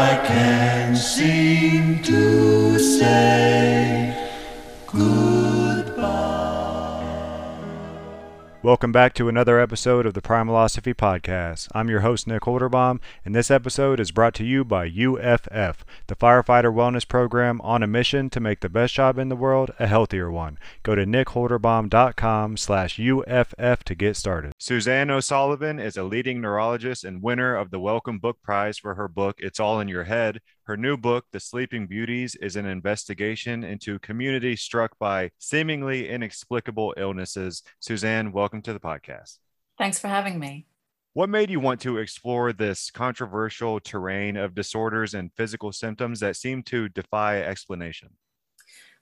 I can seem to say Welcome back to another episode of the Primalosophy Podcast. I'm your host, Nick Holderbaum, and this episode is brought to you by UFF, the Firefighter Wellness Program on a mission to make the best job in the world a healthier one. Go to nickholderbaum.com slash UFF to get started. Suzanne O'Sullivan is a leading neurologist and winner of the Wellcome Book Prize for her book, It's All in Your Head, her new book, The Sleeping Beauties, is an investigation into communities struck by seemingly inexplicable illnesses. Suzanne, welcome to the podcast. Thanks for having me. What made you want to explore this controversial terrain of disorders and physical symptoms that seem to defy explanation?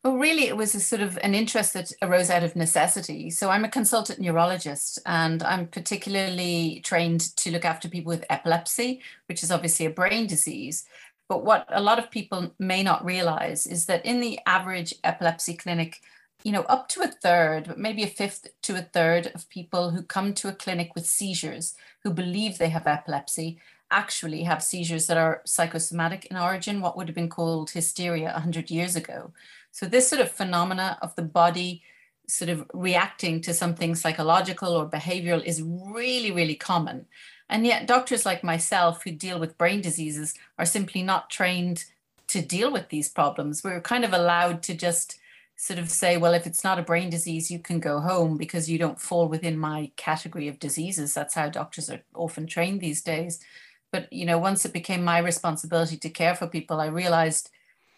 Well, really, it was a sort of an interest that arose out of necessity. So, I'm a consultant neurologist and I'm particularly trained to look after people with epilepsy, which is obviously a brain disease. But what a lot of people may not realize is that in the average epilepsy clinic, you know, up to a third, but maybe a fifth to a third of people who come to a clinic with seizures who believe they have epilepsy actually have seizures that are psychosomatic in origin, what would have been called hysteria 100 years ago. So, this sort of phenomena of the body sort of reacting to something psychological or behavioral is really, really common. And yet, doctors like myself who deal with brain diseases are simply not trained to deal with these problems. We're kind of allowed to just sort of say, well, if it's not a brain disease, you can go home because you don't fall within my category of diseases. That's how doctors are often trained these days. But, you know, once it became my responsibility to care for people, I realized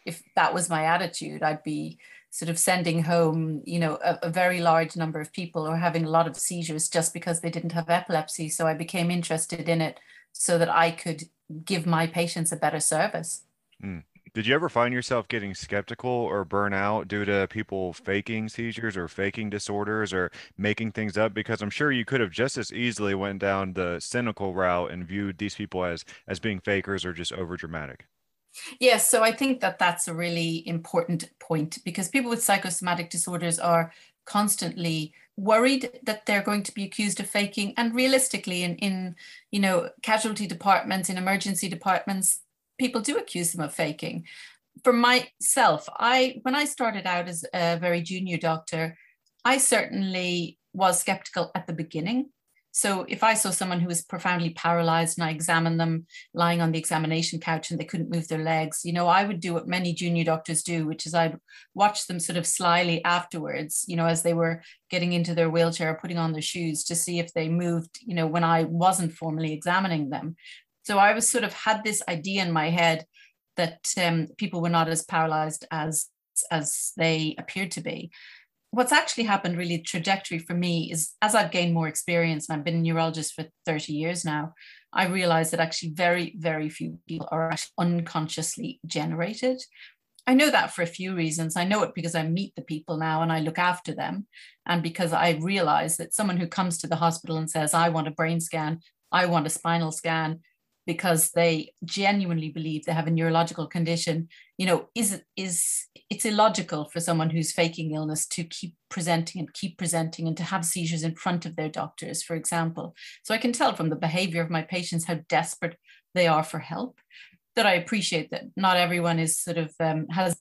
if that was my attitude, I'd be sort of sending home, you know, a, a, very large number of people or having a lot of seizures just because they didn't have epilepsy. So I became interested in it so that I could give my patients a better service. Mm. Did you ever find yourself getting skeptical or burn out due to people faking seizures or faking disorders or making things up? Because I'm sure you could have just as easily went down the cynical route and viewed these people as as being fakers or just over dramatic. Yes, so I think that that's a really important point because people with psychosomatic disorders are constantly worried that they're going to be accused of faking and realistically in in you know casualty departments in emergency departments people do accuse them of faking. For myself i when i started out as a very junior doctor i certainly was skeptical at the beginning so if I saw someone who was profoundly paralyzed and I examined them lying on the examination couch and they couldn't move their legs, you know, I would do what many junior doctors do, which is I'd watch them sort of slyly afterwards, you know, as they were getting into their wheelchair or putting on their shoes to see if they moved, you know, when I wasn't formally examining them. So I was sort of had this idea in my head that um, people were not as paralyzed as as they appeared to be what's actually happened really trajectory for me is as I've gained more experience and I've been a neurologist for 30 years now, I realized that actually very, very few people are unconsciously generated. I know that for a few reasons. I know it because I meet the people now and I look after them. And because I realize that someone who comes to the hospital and says, I want a brain scan, I want a spinal scan, because they genuinely believe they have a neurological condition you know is is it's illogical for someone who's faking illness to keep presenting and keep presenting and to have seizures in front of their doctors for example. So i can tell from the behavior of my patients how desperate they are for help that i appreciate that not everyone is sort of um, has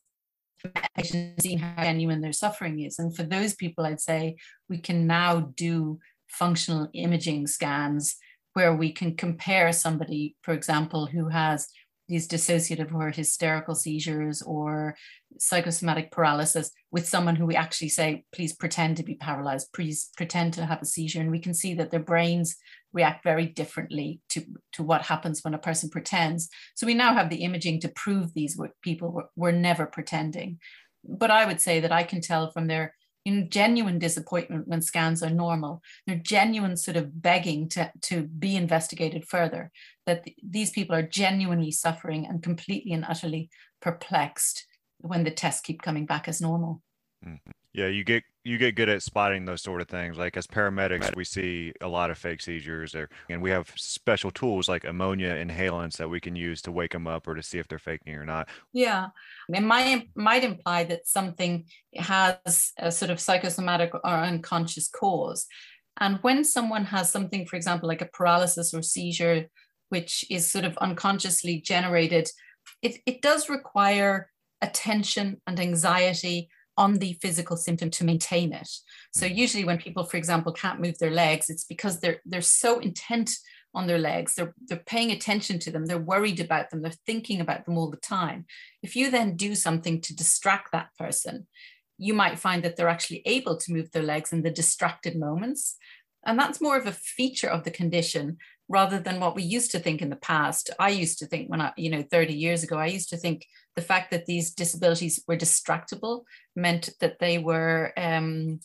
seen how genuine their suffering is. And for those people i'd say we can now do functional imaging scans where we can compare somebody, for example, who has these dissociative or hysterical seizures or psychosomatic paralysis with someone who we actually say, please pretend to be paralyzed, please pretend to have a seizure. And we can see that their brains react very differently to, to what happens when a person pretends. So we now have the imaging to prove these people were, were never pretending. But I would say that I can tell from their in genuine disappointment when scans are normal. They're genuine sort of begging to, to be investigated further, that th- these people are genuinely suffering and completely and utterly perplexed when the tests keep coming back as normal. Mm-hmm. Yeah, you get you get good at spotting those sort of things. Like as paramedics, we see a lot of fake seizures, or, and we have special tools like ammonia inhalants that we can use to wake them up or to see if they're faking or not. Yeah, it might might imply that something has a sort of psychosomatic or unconscious cause. And when someone has something, for example, like a paralysis or seizure, which is sort of unconsciously generated it, it does require attention and anxiety on the physical symptom to maintain it. So mm. usually when people, for example, can't move their legs, it's because they're they're so intent on their legs, they're they're paying attention to them, they're worried about them, they're thinking about them all the time. If you then do something to distract that person, you might find that they're actually able to move their legs in the distracted moments. And that's more of a feature of the condition rather than what we used to think in the past. I used to think when I, you know, 30 years ago, I used to think the fact that these disabilities were distractible meant that they were um,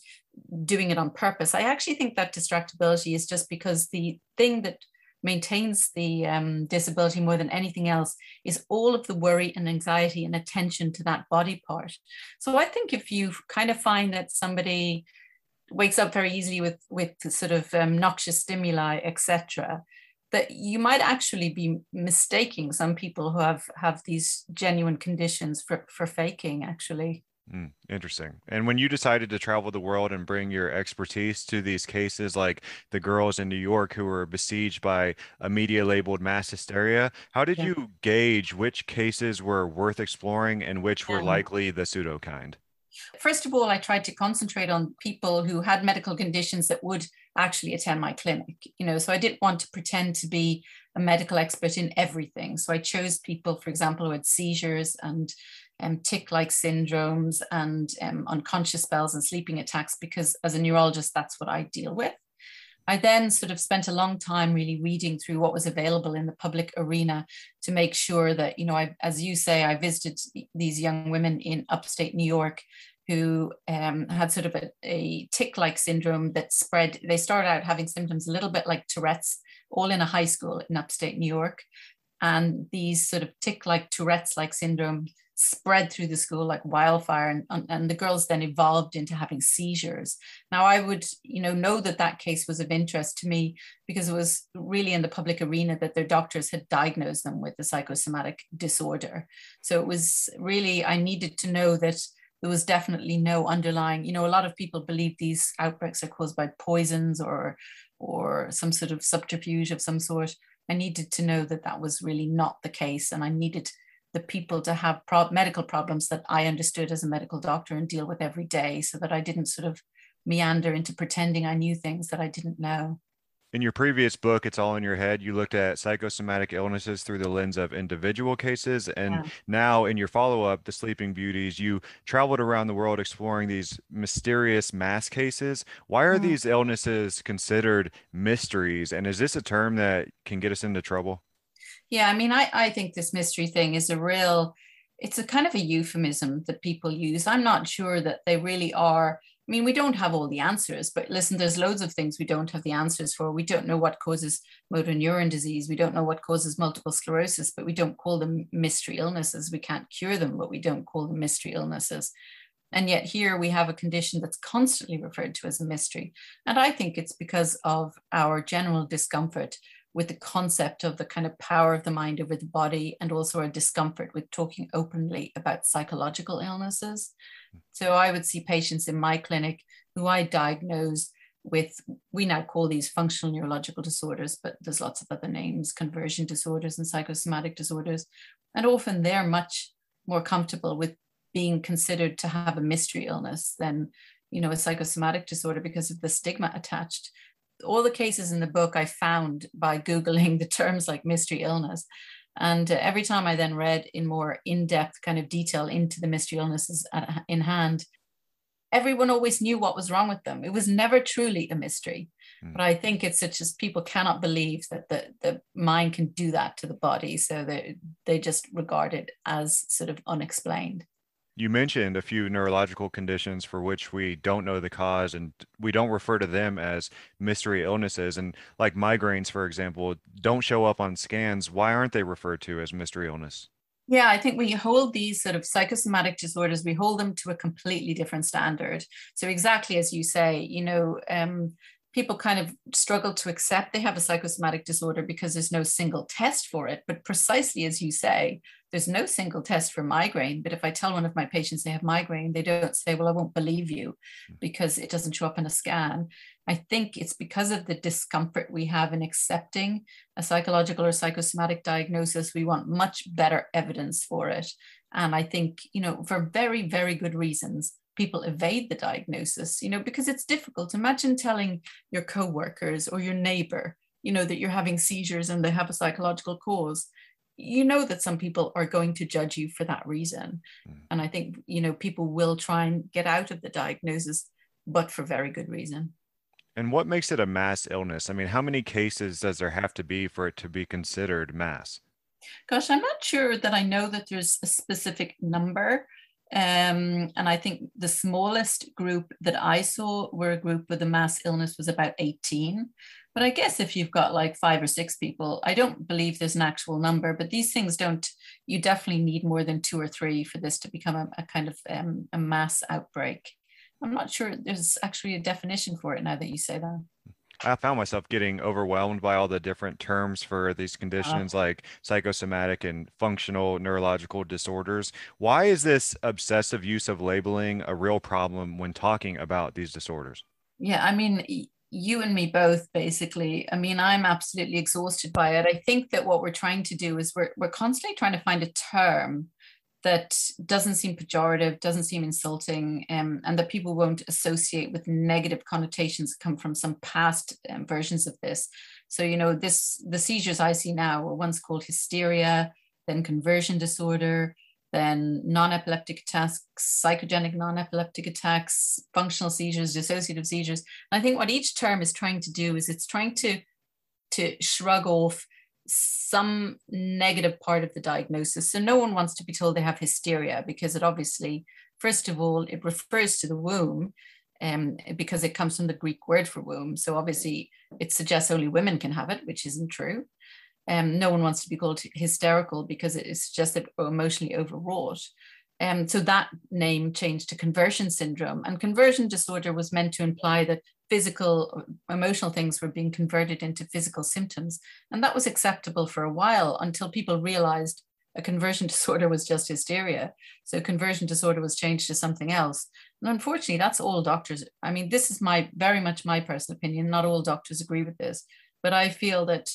doing it on purpose. I actually think that distractibility is just because the thing that maintains the um, disability more than anything else is all of the worry and anxiety and attention to that body part. So I think if you kind of find that somebody wakes up very easily with with sort of um, noxious stimuli, etc., that you might actually be mistaking some people who have have these genuine conditions for for faking actually. Mm, interesting. And when you decided to travel the world and bring your expertise to these cases, like the girls in New York who were besieged by a media labeled mass hysteria, how did yeah. you gauge which cases were worth exploring and which were yeah. likely the pseudo kind? First of all, I tried to concentrate on people who had medical conditions that would actually attend my clinic. You know, so I didn't want to pretend to be a medical expert in everything. So I chose people, for example, who had seizures and um, tic-like syndromes and um, unconscious spells and sleeping attacks because as a neurologist, that's what I deal with. I then sort of spent a long time really reading through what was available in the public arena to make sure that, you know, I, as you say, I visited these young women in upstate New York who um, had sort of a, a tic-like syndrome that spread. They started out having symptoms a little bit like Tourette's, all in a high school in upstate New York. And these sort of tic-like Tourette's-like syndrome spread through the school like wildfire and, and the girls then evolved into having seizures. Now i would you know know that that case was of interest to me because it was really in the public arena that their doctors had diagnosed them with a psychosomatic disorder. So it was really i needed to know that there was definitely no underlying you know a lot of people believe these outbreaks are caused by poisons or or some sort of subterfuge of some sort. I needed to know that that was really not the case and i needed the people to have pro- medical problems that I understood as a medical doctor and deal with every day so that I didn't sort of meander into pretending I knew things that I didn't know. In your previous book, It's All in Your Head, you looked at psychosomatic illnesses through the lens of individual cases. And yeah. now, in your follow up, The Sleeping Beauties, you traveled around the world exploring these mysterious mass cases. Why are mm-hmm. these illnesses considered mysteries? And is this a term that can get us into trouble? Yeah, I mean, I, I think this mystery thing is a real, it's a kind of a euphemism that people use. I'm not sure that they really are. I mean, we don't have all the answers, but listen, there's loads of things we don't have the answers for. We don't know what causes motor neuron disease. We don't know what causes multiple sclerosis, but we don't call them mystery illnesses. We can't cure them, but we don't call them mystery illnesses. And yet here we have a condition that's constantly referred to as a mystery. And I think it's because of our general discomfort with the concept of the kind of power of the mind over the body and also a discomfort with talking openly about psychological illnesses. Hmm. So I would see patients in my clinic who I diagnose with, we now call these functional neurological disorders, but there's lots of other names, conversion disorders and psychosomatic disorders. And often they're much more comfortable with being considered to have a mystery illness than you know a psychosomatic disorder because of the stigma attached all the cases in the book I found by Googling the terms like mystery illness. And uh, every time I then read in more in depth kind of detail into the mystery illnesses at, in hand, everyone always knew what was wrong with them. It was never truly a mystery. Mm. But I think it's such as people cannot believe that the, the mind can do that to the body. So they, they just regard it as sort of unexplained you mentioned a few neurological conditions for which we don't know the cause and we don't refer to them as mystery illnesses. And like migraines for example don't show up on scans. Why aren't they referred to as mystery illness? Yeah i think we hold these sort of psychosomatic disorders we hold them to a completely different standard. So exactly as you say you know um, people kind of struggle to accept they have a psychosomatic disorder because there's no single test for it. But precisely as you say, there's no single test for migraine. But if I tell one of my patients they have migraine, they don't say, Well, I won't believe you mm. because it doesn't show up in a scan. I think it's because of the discomfort we have in accepting a psychological or psychosomatic diagnosis. We want much better evidence for it. And I think, you know, for very, very good reasons, people evade the diagnosis, you know, because it's difficult. Imagine telling your coworkers or your neighbor, you know, that you're having seizures and they have a psychological cause. You know that some people are going to judge you for that reason. Mm. And I think, you know, people will try and get out of the diagnosis, but for very good reason. And what makes it a mass illness? I mean, how many cases does there have to be for it to be considered mass? Gosh, I'm not sure that I know that there's a specific number. Um, and I think the smallest group that I saw were a group with a mass illness was about 18. But I guess if you've got like five or six people, I don't believe there's an actual number, but these things don't, you definitely need more than two or three for this to become a, a kind of um, a mass outbreak. I'm not sure there's actually a definition for it now that you say that. I found myself getting overwhelmed by all the different terms for these conditions uh, like psychosomatic and functional neurological disorders. Why is this obsessive use of labeling a real problem when talking about these disorders? Yeah, I mean, you and me both basically. I mean, I'm absolutely exhausted by it. I think that what we're trying to do is we're, we're constantly trying to find a term that doesn't seem pejorative, doesn't seem insulting, um, and that people won't associate with negative connotations come from some past um, versions of this. So, you know, this the seizures I see now were once called hysteria, then conversion disorder, then non-epileptic attacks, psychogenic non-epileptic attacks, functional seizures, dissociative seizures. And I think what each term is trying to do is it's trying to to shrug off some negative part of the diagnosis. So no one wants to be told they have hysteria because it obviously, first of all, it refers to the womb um, because it comes from the Greek word for womb. So obviously it suggests only women can have it, which isn't true. Um, no one wants to be called hysterical because it suggests that emotionally overwrought. Um, so that name changed to conversion syndrome. And conversion disorder was meant to imply that physical, emotional things were being converted into physical symptoms. And that was acceptable for a while until people realized a conversion disorder was just hysteria. So conversion disorder was changed to something else. And unfortunately, that's all doctors. I mean, this is my very much my personal opinion. Not all doctors agree with this, but I feel that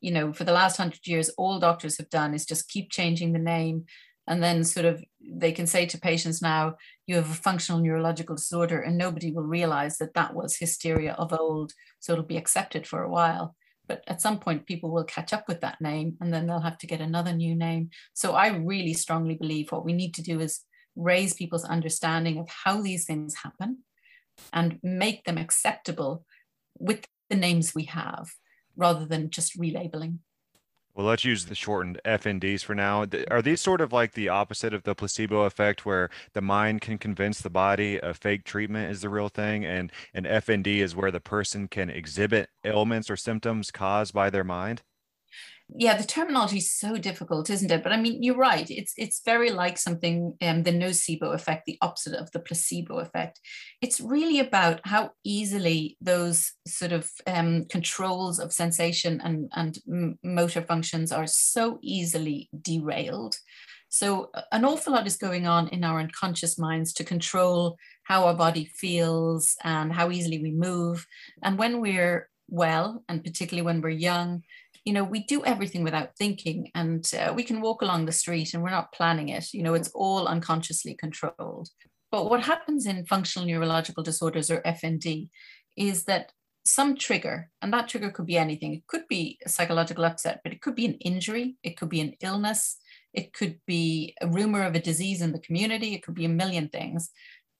you know for the last hundred years, all doctors have done is just keep changing the name and then sort of they can say to patients now you have a functional neurological disorder and nobody will realize that that was hysteria of old so it'll be accepted for a while. But at some point people will catch up with that name and then they'll have to get another new name. So i really strongly believe what we need to do is raise people's understanding of how these things happen and make them acceptable with the names we have rather than just relabeling well, let's use the shortened FNDs for now. Are these sort of like the opposite of the placebo effect where the mind can convince the body a fake treatment is the real thing and an FND is where the person can exhibit ailments or symptoms caused by their mind? Yeah the terminology is so difficult isn't it? But i mean you're right. It's it's very like something um, the nocebo effect the opposite of the placebo effect. It's really about how easily those sort of um, controls of sensation and and motor functions are so easily derailed. So an awful lot is going on in our unconscious minds to control how our body feels and how easily we move. And when we're well and particularly when we're young you know, we do everything without thinking and uh, we can walk along the street and we're not planning it. You know, it's all unconsciously controlled. But what happens in functional neurological disorders or FND is that some trigger, and that trigger could be anything. It could be a psychological upset, but it could be an injury, it could be an illness, it could be a rumor of a disease in the community, it could be a million things.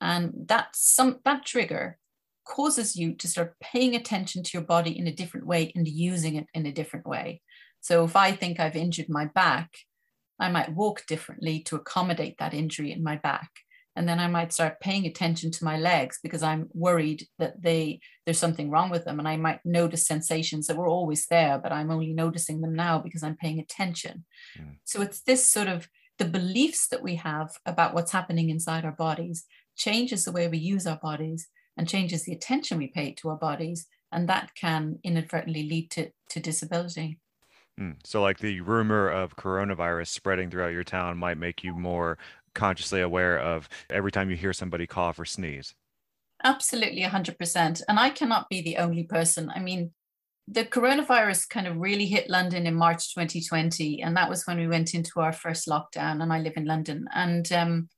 And that some that trigger causes you to start paying attention to your body in a different way and using it in a different way. So if I think I've injured my back, I might walk differently to accommodate that injury in my back. And then I might start paying attention to my legs because I'm worried that they there's something wrong with them. And I might notice sensations that were always there, but I'm only noticing them now because I'm paying attention. Mm. So it's this sort of the beliefs that we have about what's happening inside our bodies changes the way we use our bodies and changes the attention we pay to our bodies. And that can inadvertently lead to, to disability. Mm. So, like the rumor of coronavirus spreading throughout your town might make you more consciously aware of every time you hear somebody cough or sneeze. Absolutely, 100%. And I cannot be the only person. I mean, the coronavirus kind of really hit London in March 2020. And that was when we went into our first lockdown. And I live in London. And, um,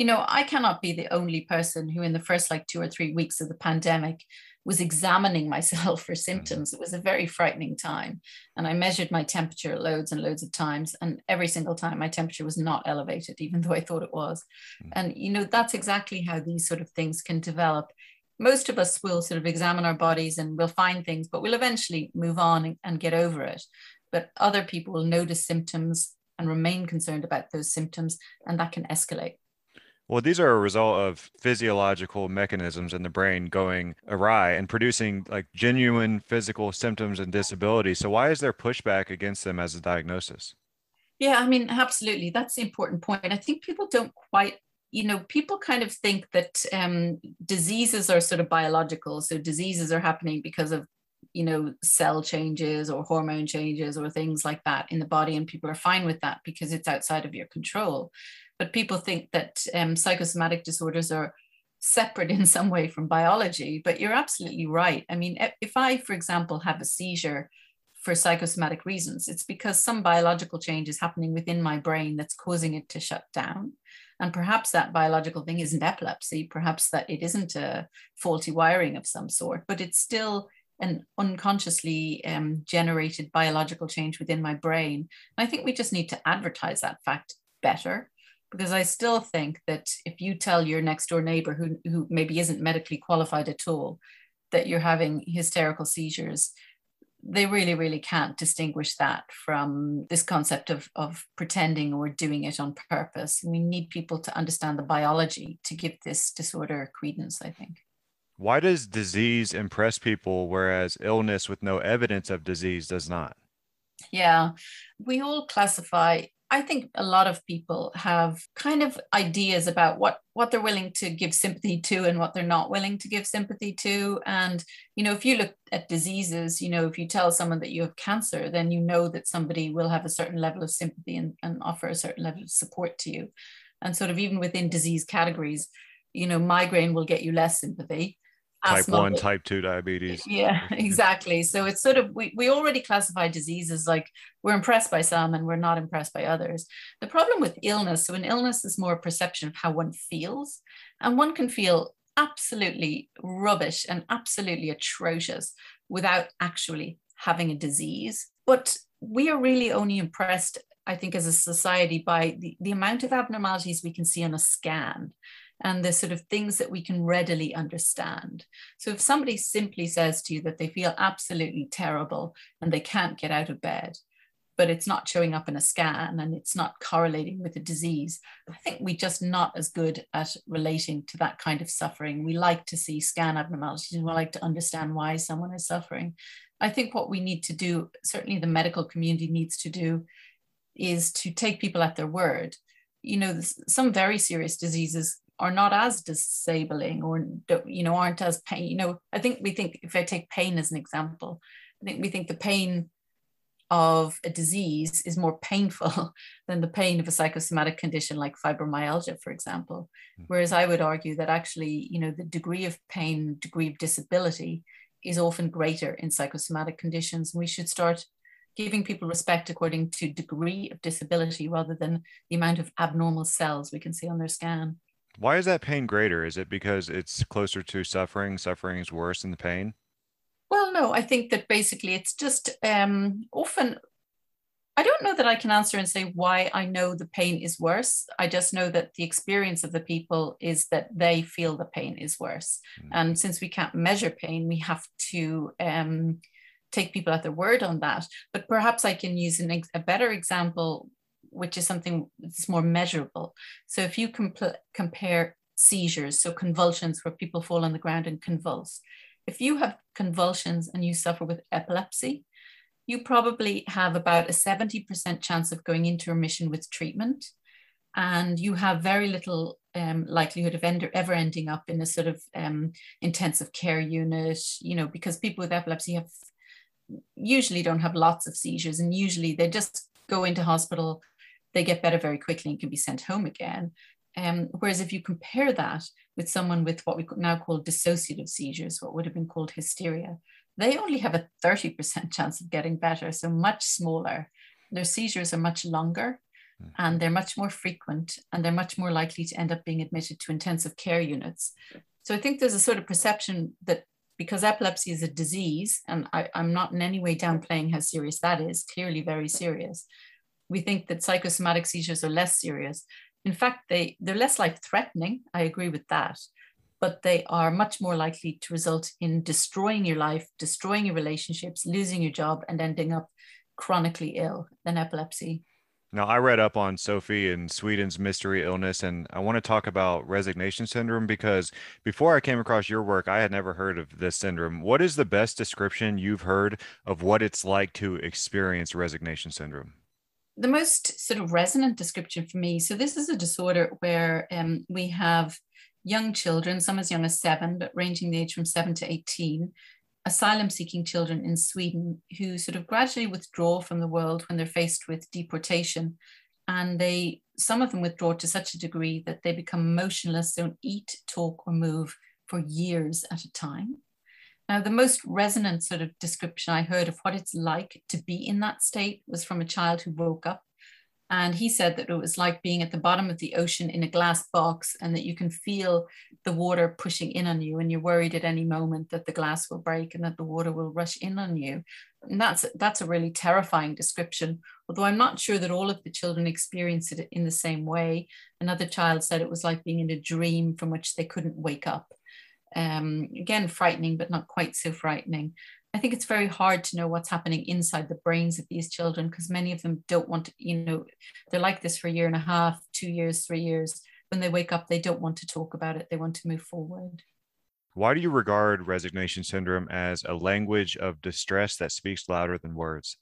you know, I cannot be the only person who, in the first like two or three weeks of the pandemic, was examining myself for mm-hmm. symptoms. It was a very frightening time. And I measured my temperature loads and loads of times. And every single time my temperature was not elevated, even though I thought it was. Mm. And, you know, that's exactly how these sort of things can develop. Most of us will sort of examine our bodies and we'll find things, but we'll eventually move on and get over it. But other people will notice symptoms and remain concerned about those symptoms, and that can escalate. Well, these are a result of physiological mechanisms in the brain going awry and producing like genuine physical symptoms and disability. So, why is there pushback against them as a diagnosis? Yeah, I mean, absolutely. That's the important point. I think people don't quite, you know, people kind of think that um, diseases are sort of biological. So, diseases are happening because of you know cell changes or hormone changes or things like that in the body and people are fine with that because it's outside of your control but people think that um, psychosomatic disorders are separate in some way from biology. But you're absolutely right. I mean, if I, for example, have a seizure for psychosomatic reasons, it's because some biological change is happening within my brain that's causing it to shut down. And perhaps that biological thing isn't epilepsy, perhaps that it isn't a faulty wiring of some sort, but it's still an unconsciously um, generated biological change within my brain. And I think we just need to advertise that fact better because I still think that if you tell your next door neighbor who, who maybe isn't medically qualified at all that you're having hysterical seizures, they really, really can't distinguish that from this concept of, of pretending or doing it on purpose. We need people to understand the biology to give this disorder credence, I think. Why does disease impress people, whereas illness with no evidence of disease does not? Yeah, we all classify I think a lot of people have kind of ideas about what what they're willing to give sympathy to and what they're not willing to give sympathy to. And you know, if you look at diseases, you know, if you tell someone that you have cancer, then you know that somebody will have a certain level of sympathy and, and offer a certain level of support to you. And sort of even within disease categories, you know, migraine will get you less sympathy type 1 type 2 diabetes. Yeah exactly. So it's sort of we, we already classify diseases like we're impressed by some and we're not impressed by others. The problem with illness so an illness is more a perception of how one feels and one can feel absolutely rubbish and absolutely atrocious without actually having a disease. But we are really only impressed i think as a society by the, the amount of abnormalities we can see on a scan and the sort of things that we can readily understand. So if somebody simply says to you that they feel absolutely terrible and they can't get out of bed, but it's not showing up in a scan and it's not correlating with a disease, I think we're just not as good at relating to that kind of suffering. We like to see scan abnormalities and we like to understand why someone is suffering. I think what we need to do, certainly the medical community needs to do, is to take people at their word you know some very serious diseases are not as disabling or you know aren't as pain you know i think we think if i take pain as an example i think we think the pain of a disease is more painful than the pain of a psychosomatic condition like fibromyalgia for example. Hmm. whereas i would argue that actually you know the degree of pain degree of disability is often greater in psychosomatic conditions. And we should start giving people respect according to degree of disability rather than the amount of abnormal cells we can see on their scan why is that pain greater? Is it because it's closer to suffering? Suffering is worse than the pain? Well, no, I think that basically it's just um, often, I don't know that I can answer and say why I know the pain is worse. I just know that the experience of the people is that they feel the pain is worse. Mm. And since we can't measure pain, we have to um, take people at their word on that. But perhaps I can use an a better example which is something that's more measurable. So if you comp- compare seizures, so convulsions where people fall on the ground and convulse, if you have convulsions and you suffer with epilepsy, you probably have about a 70% chance of going into remission with treatment. And you have very little um, likelihood of end, ever ending up in a sort of um, intensive care unit, you know, because people with epilepsy have usually don't have lots of seizures and usually they just go into hospital, they get better very quickly and can be sent home again. Um, whereas if you compare that with someone with what we now call dissociative seizures, what would have been called hysteria, they only have a 30% chance of getting better, so much smaller. Their seizures are much longer mm-hmm. and they're much more frequent and they're much more likely to end up being admitted to intensive care units. So I think there's a sort of perception that because epilepsy is a disease, and I, am not in any way downplaying how serious that is, clearly very serious. We think that psychosomatic seizures are less serious. In fact, they, they're less life threatening. I agree with that. But they are much more likely to result in destroying your life, destroying your relationships, losing your job, and ending up chronically ill than epilepsy. Now, I read up on Sophie and Sweden's mystery illness, and I want to talk about resignation syndrome because before I came across your work, I had never heard of this syndrome. What is the best description you've heard of what it's like to experience resignation syndrome? The most sort of resonant description for me so, this is a disorder where um, we have young children, some as young as seven, but ranging the age from seven to 18, asylum seeking children in Sweden who sort of gradually withdraw from the world when they're faced with deportation. And they, some of them withdraw to such a degree that they become motionless, don't eat, talk, or move for years at a time. Now, the most resonant sort of description I heard of what it's like to be in that state was from a child who woke up and he said that it was like being at the bottom of the ocean in a glass box and that you can feel the water pushing in on you and you're worried at any moment that the glass will break and that the water will rush in on you. And that's, that's a really terrifying description, although I'm not sure that all of the children experience it in the same way. Another child said it was like being in a dream from which they couldn't wake up. Um, again, frightening, but not quite so frightening. I think it's very hard to know what's happening inside the brains of these children because many of them don't want to, you know, they're like this for a year and a half, two years, three years. When they wake up, they don't want to talk about it, they want to move forward. Why do you regard resignation syndrome as a language of distress that speaks louder than words?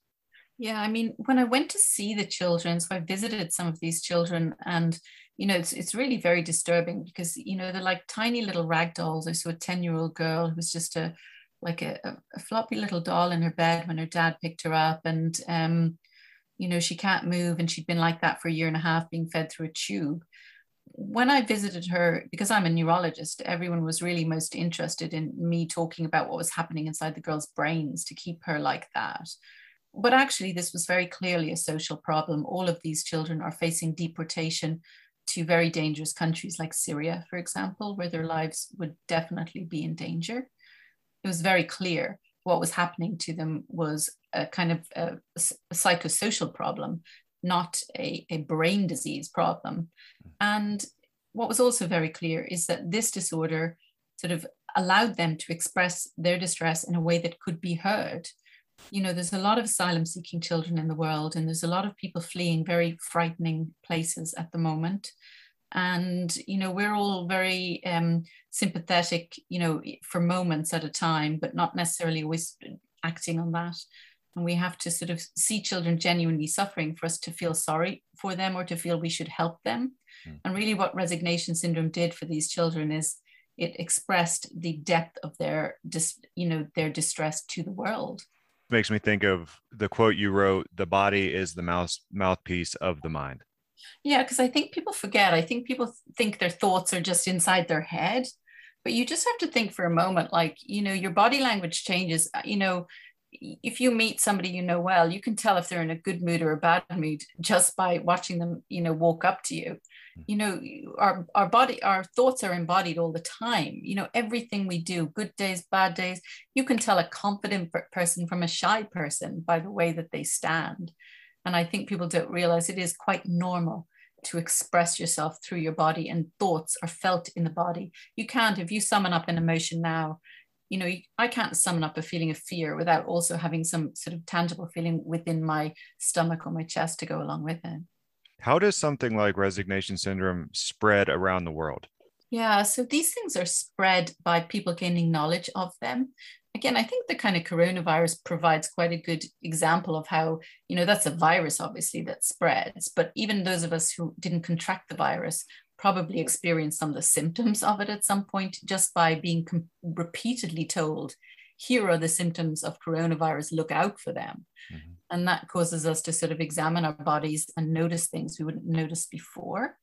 Yeah, I mean, when I went to see the children, so I visited some of these children, and you know, it's it's really very disturbing because you know they're like tiny little rag dolls. I saw a ten year old girl who was just a like a, a, floppy little doll in her bed when her dad picked her up. And um, you know she can't move and she'd been like that for a year and a half being fed through a tube. When i visited her because i'm a neurologist everyone was really most interested in me talking about what was happening inside the girl's brains to keep her like that. But actually this was very clearly a social problem. All of these children are facing deportation to very dangerous countries like syria for example where their lives would definitely be in danger it was very clear what was happening to them was a kind of a, a psychosocial problem, not a, a brain disease problem. And what was also very clear is that this disorder sort of allowed them to express their distress in a way that could be heard. You know, there's a lot of asylum seeking children in the world, and there's a lot of people fleeing very frightening places at the moment. And you know we're all very um, sympathetic you know for moments at a time but not necessarily always acting on that. And we have to sort of see children genuinely suffering for us to feel sorry for them or to feel we should help them. Mm. and really what resignation syndrome did for these children is it expressed the depth of their dis, you know their distress to the world makes me think of the quote you wrote the body is the mouth mouthpiece of the mind yeah, because I think people forget. I think people think their thoughts are just inside their head, but you just have to think for a moment like, you know, your body language changes. Uh, you know, if you meet somebody you know well, you can tell if they're in a good mood or a bad mood just by watching them, you know, walk up to you. You know, our, our body, our thoughts are embodied all the time. You know, everything we do, good days, bad days, you can tell a confident person from a shy person by the way that they stand. And I think people don't realize it is quite normal to express yourself through your body and thoughts are felt in the body. You can't, if you summon up an emotion now, you know, I can't summon up a feeling of fear without also having some sort of tangible feeling within my stomach or my chest to go along with it. How does something like resignation syndrome spread around the world? Yeah, so these things are spread by people gaining knowledge of them again, I think the kind of coronavirus provides quite a good example of how, you know, that's a virus obviously that spreads, but even those of us who didn't contract the virus, probably experienced some of the symptoms of it at some point just by being com- repeatedly told, here are the symptoms of coronavirus, look out for them. Mm-hmm. And that causes us to sort of examine our bodies and notice things we wouldn't notice before.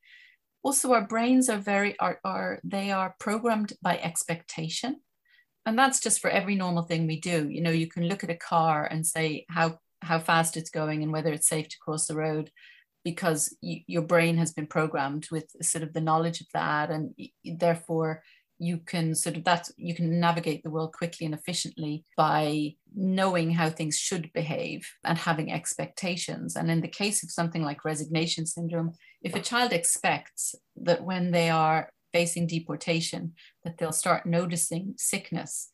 Also, our brains are very, are, are they are programmed by expectation. And that's just for every normal thing we do. You know, you can look at a car and say how how fast it's going and whether it's safe to cross the road because you, your brain has been programmed with sort of the knowledge of that and therefore you can sort of that you can navigate the world quickly and efficiently by knowing how things should behave and having expectations. And in the case of something like resignation syndrome if a child expects that when they are facing deportation that they'll start noticing sickness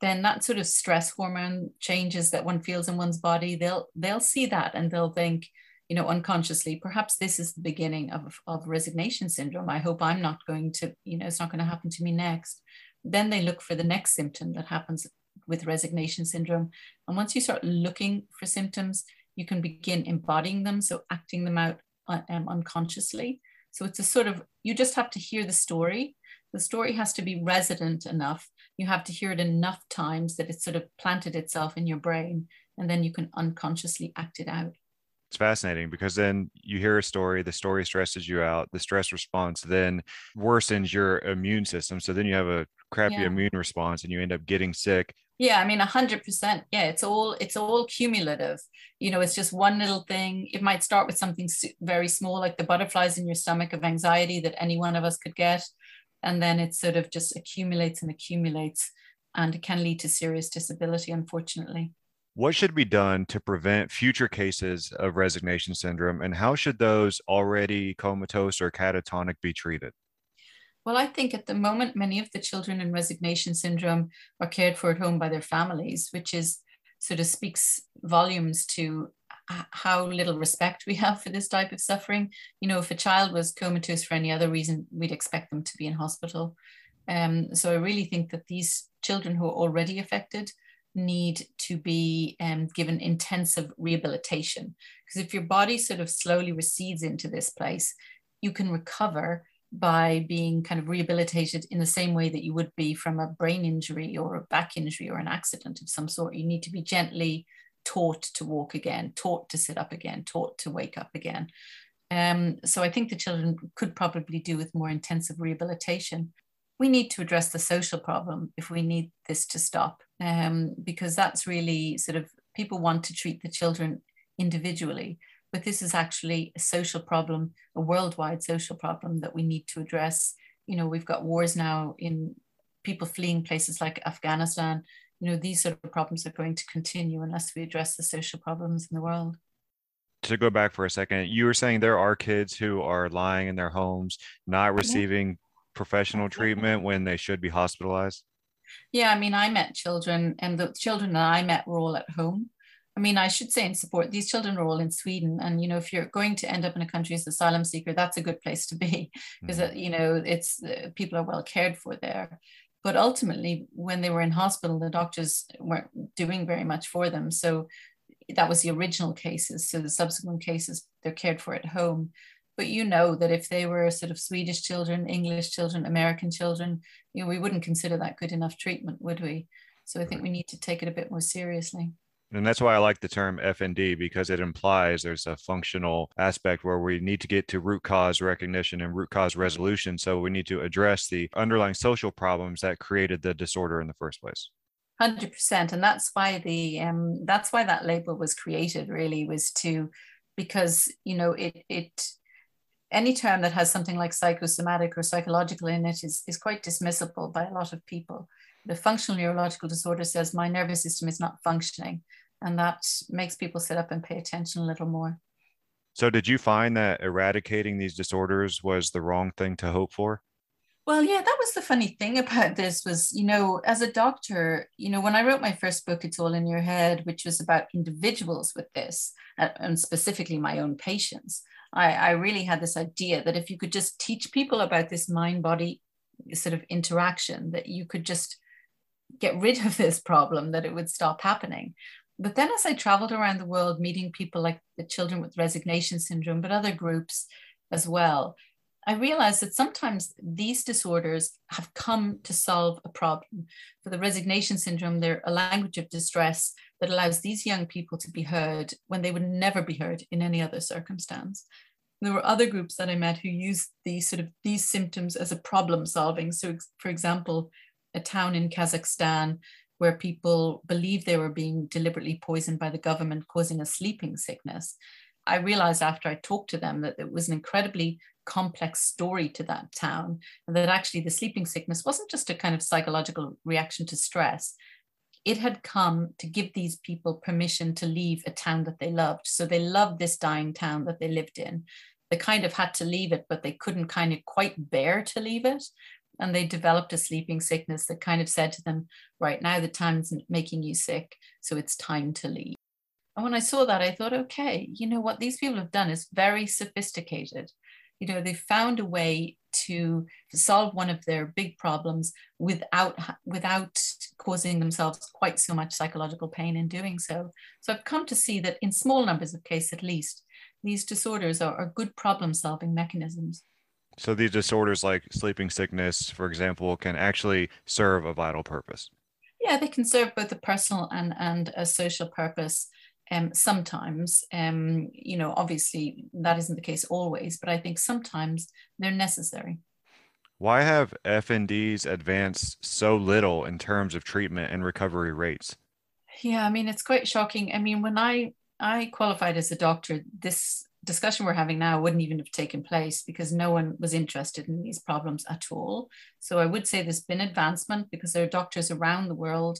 then that sort of stress hormone changes that one feels in one's body they'll they'll see that and they'll think you know, unconsciously, perhaps this is the beginning of, of resignation syndrome. I hope I'm not going to, you know, it's not going to happen to me next. Then they look for the next symptom that happens with resignation syndrome. And once you start looking for symptoms, you can begin embodying them, so acting them out uh, um, unconsciously. So it's a sort of, you just have to hear the story. The story has to be resident enough. You have to hear it enough times that it sort of planted itself in your brain, and then you can unconsciously act it out it's fascinating because then you hear a story, the story stresses you out, the stress response then worsens your immune system. So then you have a crappy yeah. immune response and you end up getting sick. Yeah, I mean, a hundred percent. Yeah, it's all it's all cumulative. You know, it's just one little thing. It might start with something very small, like the butterflies in your stomach of anxiety that any one of us could get, and then it sort of just accumulates and accumulates, and it can lead to serious disability, unfortunately. What should be done to prevent future cases of resignation syndrome, and how should those already comatose or catatonic be treated? Well, I think at the moment, many of the children in resignation syndrome are cared for at home by their families, which is sort of speaks volumes to how little respect we have for this type of suffering. You know, if a child was comatose for any other reason, we'd expect them to be in hospital. Um, so I really think that these children who are already affected need to be um, given intensive rehabilitation. Because if your body sort of slowly recedes into this place, you can recover by being kind of rehabilitated in the same way that you would be from a brain injury or a back injury or an accident of some sort. You need to be gently taught to walk again, taught to sit up again, taught to wake up again. Um, so I think the children could probably do with more intensive rehabilitation we need to address the social problem if we need this to stop, um, because that's really sort of people want to treat the children individually, but this is actually a social problem, a worldwide social problem that we need to address. You know, we've got wars now in people fleeing places like Afghanistan. You know, these sort of problems are going to continue unless we address the social problems in the world to go back for a second, you were saying there are kids who are lying in their homes, not receiving professional treatment when they should be hospitalized? Yeah, I mean, I met children, and the children that I met were all at home. I mean, I should say in support, these children were all in Sweden. And, you know, if you're going to end up in a country as asylum seeker, that's a good place to be because, mm-hmm. you know, it's uh, people are well cared for there. But ultimately, when they were in hospital, the doctors weren't doing very much for them. So that was the original cases. So the subsequent cases, they're cared for at home but you know that if they were sort of Swedish children, English children, American children, you know, we wouldn't consider that good enough treatment, would we? So I think we need to take it a bit more seriously. And that's why I like the term FND because it implies there's a functional aspect where we need to get to root cause recognition and root cause resolution. So we need to address the underlying social problems that created the disorder in the first place. Hundred percent, and that's why the um, that's why that label was created. Really, was to because you know it it any term that has something like psychosomatic or psychological in it is, is quite dismissible by a lot of people. The functional neurological disorder says my nervous system is not functioning, and that makes people sit up and pay attention a little more. So, did you find that eradicating these disorders was the wrong thing to hope for? Well, yeah, that was the funny thing about this was, you know, as a doctor, you know, when I wrote my first book, It's All in Your Head, which was about individuals with this, uh, and specifically my own patients, I, I really had this idea that if you could just teach people about this mind body sort of interaction, that you could just get rid of this problem, that it would stop happening. But then as I traveled around the world, meeting people like the children with resignation syndrome, but other groups as well, I realized that sometimes these disorders have come to solve a problem. For the resignation syndrome, they're a language of distress that allows these young people to be heard when they would never be heard in any other circumstance. There were other groups that I met who used these sort of these symptoms as a problem solving. So, for example, a town in Kazakhstan where people believed they were being deliberately poisoned by the government, causing a sleeping sickness. I realized after I talked to them that it was an incredibly complex story to that town, and that actually the sleeping sickness wasn't just a kind of psychological reaction to stress. It had come to give these people permission to leave a town that they loved. So they loved this dying town that they lived in. They kind of had to leave it, but they couldn't kind of quite bear to leave it. And they developed a sleeping sickness that kind of said to them, right now the town's making you sick, so it's time to leave. And when I saw that, I thought, okay, you know what these people have done is very sophisticated you know they found a way to solve one of their big problems without without causing themselves quite so much psychological pain in doing so. So i've come to see that in small numbers of cases at least these disorders are, are good problem solving mechanisms. So these disorders like sleeping sickness for example can actually serve a vital purpose. Yeah they can serve both a personal and and a social purpose um, sometimes, um, you know, obviously that isn't the case always, but I think sometimes they're necessary. Why have FNDs advanced so little in terms of treatment and recovery rates? Yeah, I mean, it's quite shocking. I mean, when I I qualified as a doctor, this discussion we're having now wouldn't even have taken place because no one was interested in these problems at all. So I would say there's been advancement because there are doctors around the world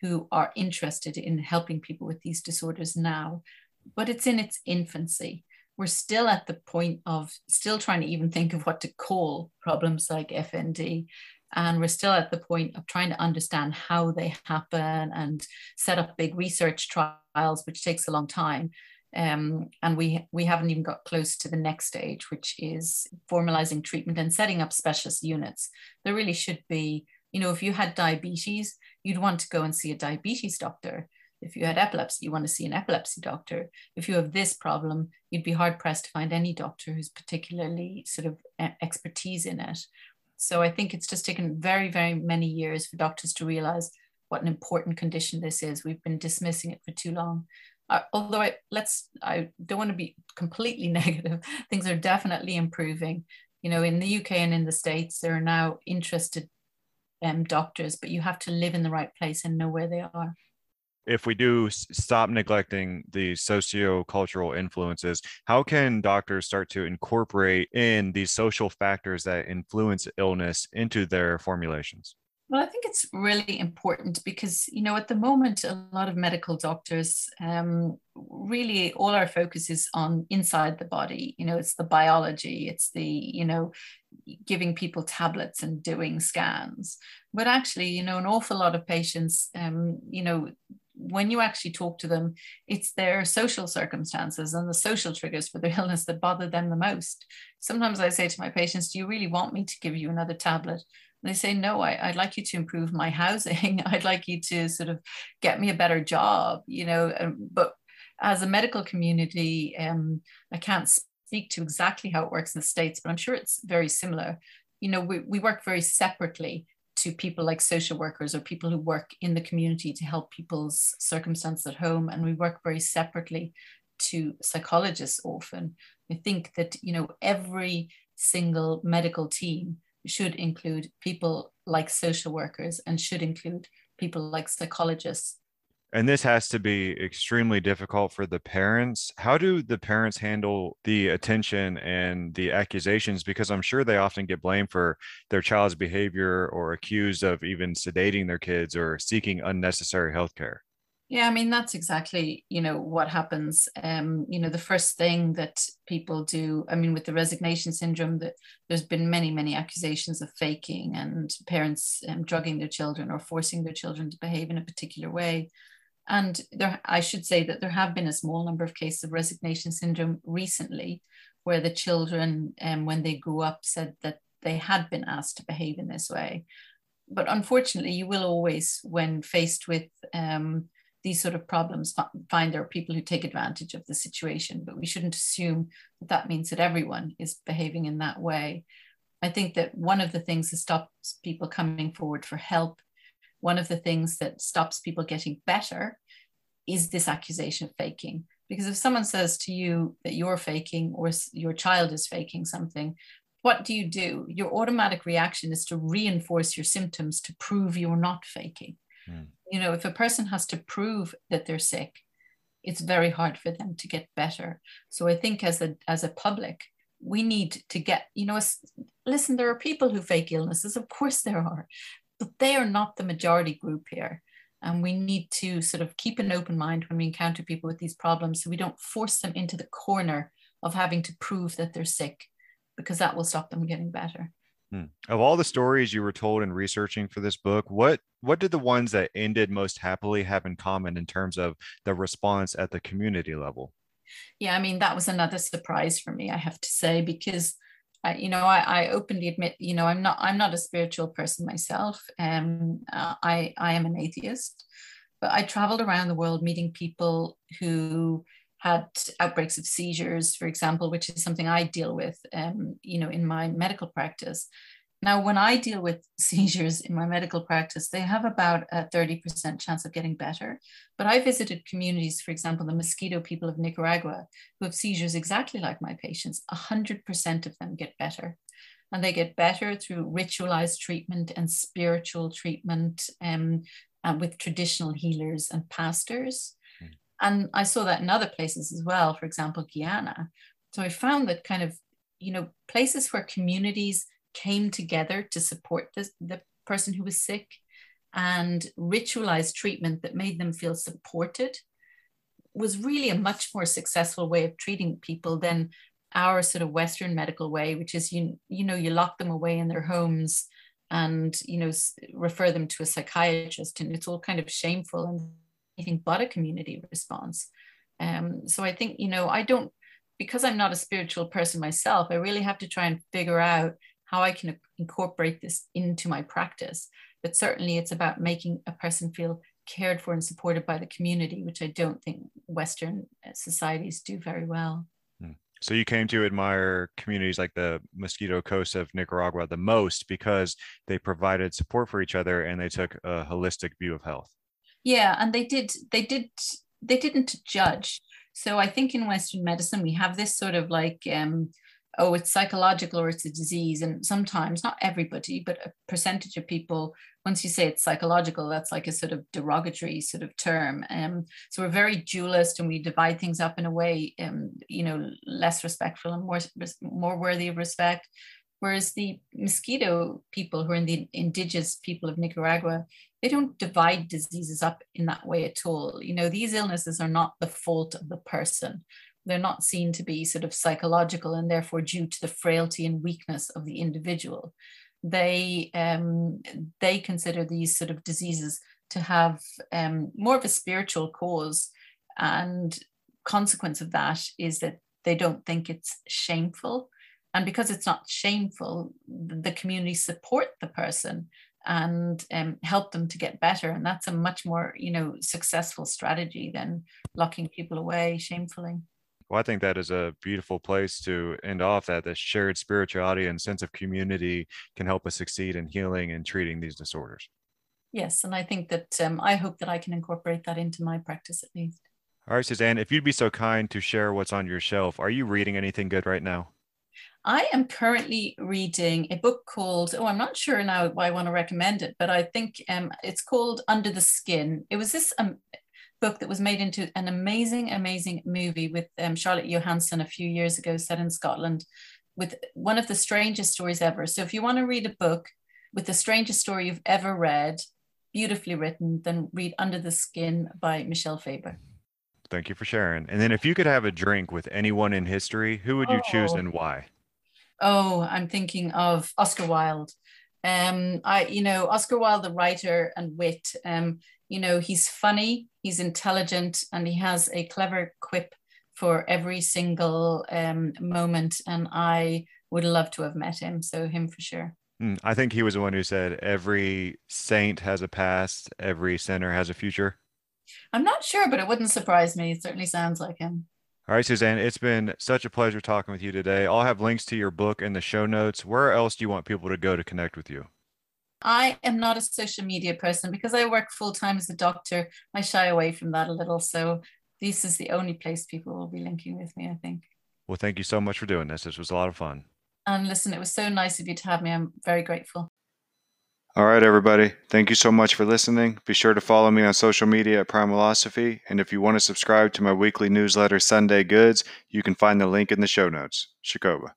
who are interested in helping people with these disorders now, but it's in its infancy. We're still at the point of still trying to even think of what to call problems like FND. And we're still at the point of trying to understand how they happen and set up big research trials, which takes a long time. Um, and we we haven't even got close to the next stage, which is formalizing treatment and setting up specialist units. There really should be you know, if you had diabetes, you'd want to go and see a diabetes doctor. If you had epilepsy, you want to see an epilepsy doctor. If you have this problem, you'd be hard pressed to find any doctor who's particularly sort of expertise in it. So I think it's just taken very, very many years for doctors to realize what an important condition this is. We've been dismissing it for too long. Uh, although I let's I don't want to be completely negative. Things are definitely improving. You know, in the UK and in the States, there are now interested um, doctors, but you have to live in the right place and know where they are. If we do stop neglecting the socio-cultural influences, how can doctors start to incorporate in these social factors that influence illness into their formulations? Well, I think it's really important because, you know, at the moment, a lot of medical doctors um, really all our focus is on inside the body. You know, it's the biology, it's the, you know, giving people tablets and doing scans. But actually, you know, an awful lot of patients, um, you know, when you actually talk to them, it's their social circumstances and the social triggers for their illness that bother them the most. Sometimes I say to my patients, Do you really want me to give you another tablet? They say, no, I, would like you to improve my housing. I'd like you to sort of get me a better job, you know. But as a medical community, um, I can't speak to exactly how it works in the States, but I'm sure it's very similar. You know, we, we work very separately to people like social workers or people who work in the community to help people's circumstances at home. And we work very separately to psychologists often. I think that, you know, every single medical team should include people like social workers and should include people like psychologists. And this has to be extremely difficult for the parents. How do the parents handle the attention and the accusations? Because I'm sure they often get blamed for their child's behavior or accused of even sedating their kids or seeking unnecessary health care. Yeah, I mean that's exactly you know what happens. Um, you know, the first thing that people do. I mean, with the resignation syndrome, that there's been many many accusations of faking and parents um, drugging their children or forcing their children to behave in a particular way. And there, I should say that there have been a small number of cases of resignation syndrome recently, where the children, um, when they grew up, said that they had been asked to behave in this way. But unfortunately, you will always, when faced with um, these sort of problems find there are people who take advantage of the situation, but we shouldn't assume that that means that everyone is behaving in that way. I think that one of the things that stops people coming forward for help, one of the things that stops people getting better is this accusation of faking. Because if someone says to you that you're faking or your child is faking something, what do you do? Your automatic reaction is to reinforce your symptoms to prove you're not faking. Mm. You know, if a person has to prove that they're sick, it's very hard for them to get better. So I think as a as a public, we need to get, you know, listen, there are people who fake illnesses, of course there are, but they are not the majority group here. And we need to sort of keep an open mind when we encounter people with these problems so we don't force them into the corner of having to prove that they're sick because that will stop them getting better. Hmm. Of all the stories you were told in researching for this book, what what did the ones that ended most happily have in common in terms of the response at the community level? Yeah, I mean that was another surprise for me, I have to say, because uh, you know I, I, openly admit, you know, I'm not I'm not a spiritual person myself. Um, uh, I I am an atheist, but I traveled around the world meeting people who had outbreaks of seizures, for example, which is something I deal with, um, you know, in my medical practice. Now, when I deal with seizures in my medical practice, they have about a 30% chance of getting better. But I visited communities, for example, the Miskito people of Nicaragua, who have seizures exactly like my patients. 100% of them get better. And they get better through ritualized treatment and spiritual treatment um, uh, with traditional healers and pastors. And I saw that in other places as well, for example, Guyana. So I found that kind of, you know, places where communities came together to support the, the person who was sick and ritualized treatment that made them feel supported was really a much more successful way of treating people than our sort of western medical way which is you you know you lock them away in their homes and you know refer them to a psychiatrist and it's all kind of shameful and anything but a community response. Um, so I think, you know, I don't, because I'm not a spiritual person myself, I really have to try and figure out how I can incorporate this into my practice. But certainly it's about making a person feel cared for and supported by the community, which I don't think Western uh, societies do very well. Hmm. So you came to admire communities like the Mosquito Coast of Nicaragua the most because they provided support for each other and they took a holistic view of health yeah and they did they did they didn't judge. So i think in western medicine we have this sort of like um oh it's psychological or it's a disease. And sometimes not everybody but a percentage of people once you say it's psychological that's like a sort of derogatory sort of term. Um, so we're very dualist and we divide things up in a way um, you know less respectful and more more worthy of respect. Whereas the Miskito people who are in the indigenous people of nicaragua they don't divide diseases up in that way at all. You know, these illnesses are not the fault of the person. They're not seen to be sort of psychological and therefore due to the frailty and weakness of the individual. They um, they consider these sort of diseases to have um, more of a spiritual cause, and consequence of that is that they don't think it's shameful and because it's not shameful the community support the person and um, help them to get better. And that's a much more, you know, successful strategy than locking people away shamefully. Well, I think that is a beautiful place to end off that the shared spirituality and sense of community can help us succeed in healing and treating these disorders. Yes, and I think that um, I hope that I can incorporate that into my practice at least. All right, Suzanne, if you'd be so kind to share what's on your shelf, are you reading anything good right now? I am currently reading a book called, oh, I'm not sure now why I want to recommend it, but I think um, it's called Under the Skin. It was this um, book that was made into an amazing, amazing movie with um, Scarlett Johansson a few years ago, set in Scotland, with one of the strangest stories ever. So if you want to read a book with the strangest story you've ever read, beautifully written, then read Under the Skin by Michel Faber. Thank you for sharing. And then if you could have a drink with anyone in history, who would you oh. choose and why? Oh, I'm thinking of Oscar Wilde. Um, I, you know, Oscar Wilde, the writer and wit. Um, you know, he's funny, he's intelligent, and he has a clever quip for every single um, moment. And I would love to have met him. So him for sure. Mm, I think he was the one who said every saint has a past, every sinner has a future. I'm not sure, but it wouldn't surprise me. It certainly sounds like him. All right, Suzanne, it's been such a pleasure talking with you today. I'll have links to your book in the show notes. Where else do you want people to go to connect with you? I am not a social media person because I work full time as a doctor. I shy away from that a little. So this is the only place people will be linking with me, I think. Well, thank you so much for doing this. This was a lot of fun. And listen, it was so nice of you to have me. I'm very grateful. All right, everybody. Thank you so much for listening. Be sure to follow me on social media at Primalosophy. And if you want to subscribe to my weekly newsletter, Sunday Goods, you can find the link in the show notes. Shakoba.